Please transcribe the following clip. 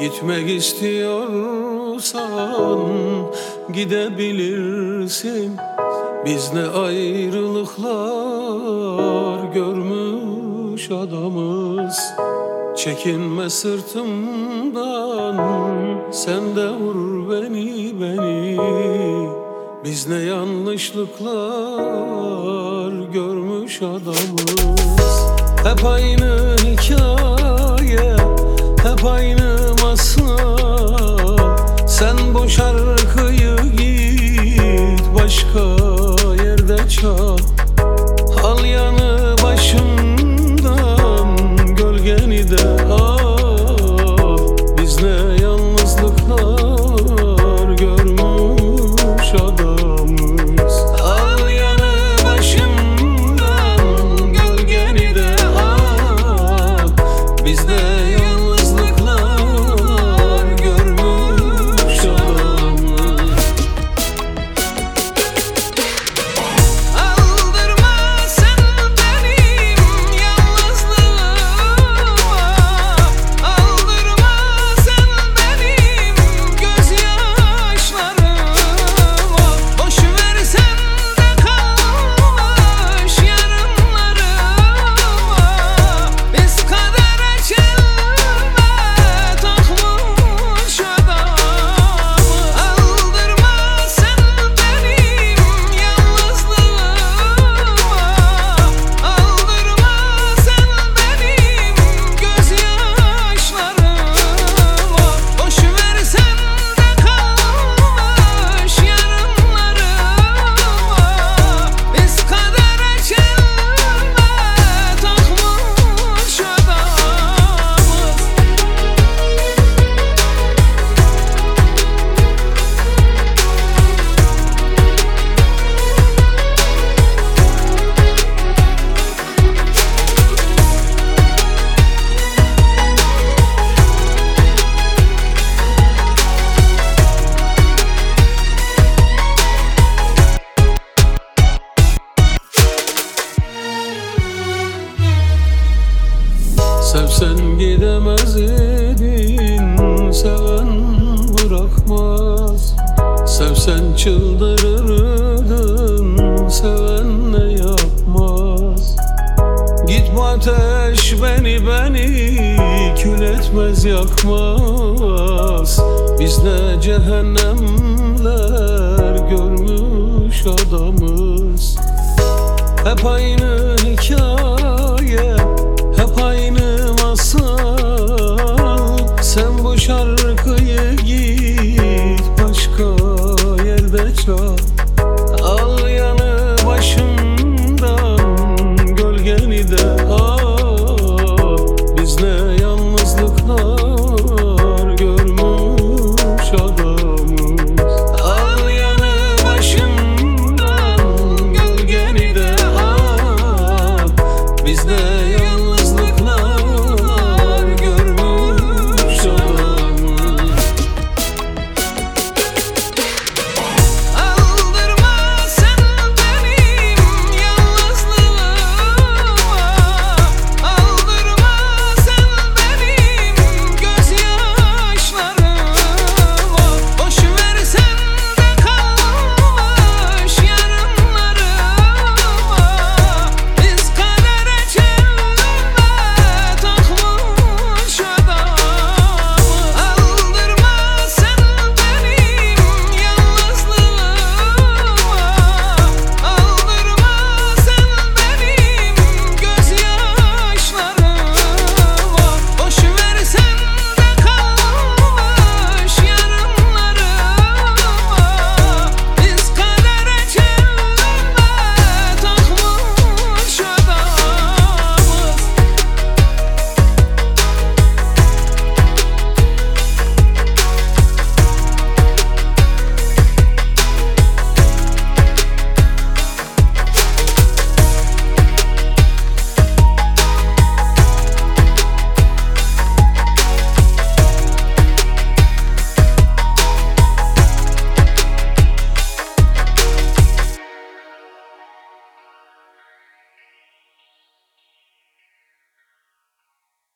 Gitmek istiyorsan gidebilirsin. Biz ne ayrılıklar görmüş adamız. Çekinme sırtımdan sen de vur beni beni. Biz ne yanlışlıklar görmüş adamız. Hep aynı natural. Sevsen çıldırırdın Seven ne yapmaz. Gitme ateş beni beni Kül etmez yakmaz. Biz ne cehennemler Görmüş adamız. Hep aynı hikaye business.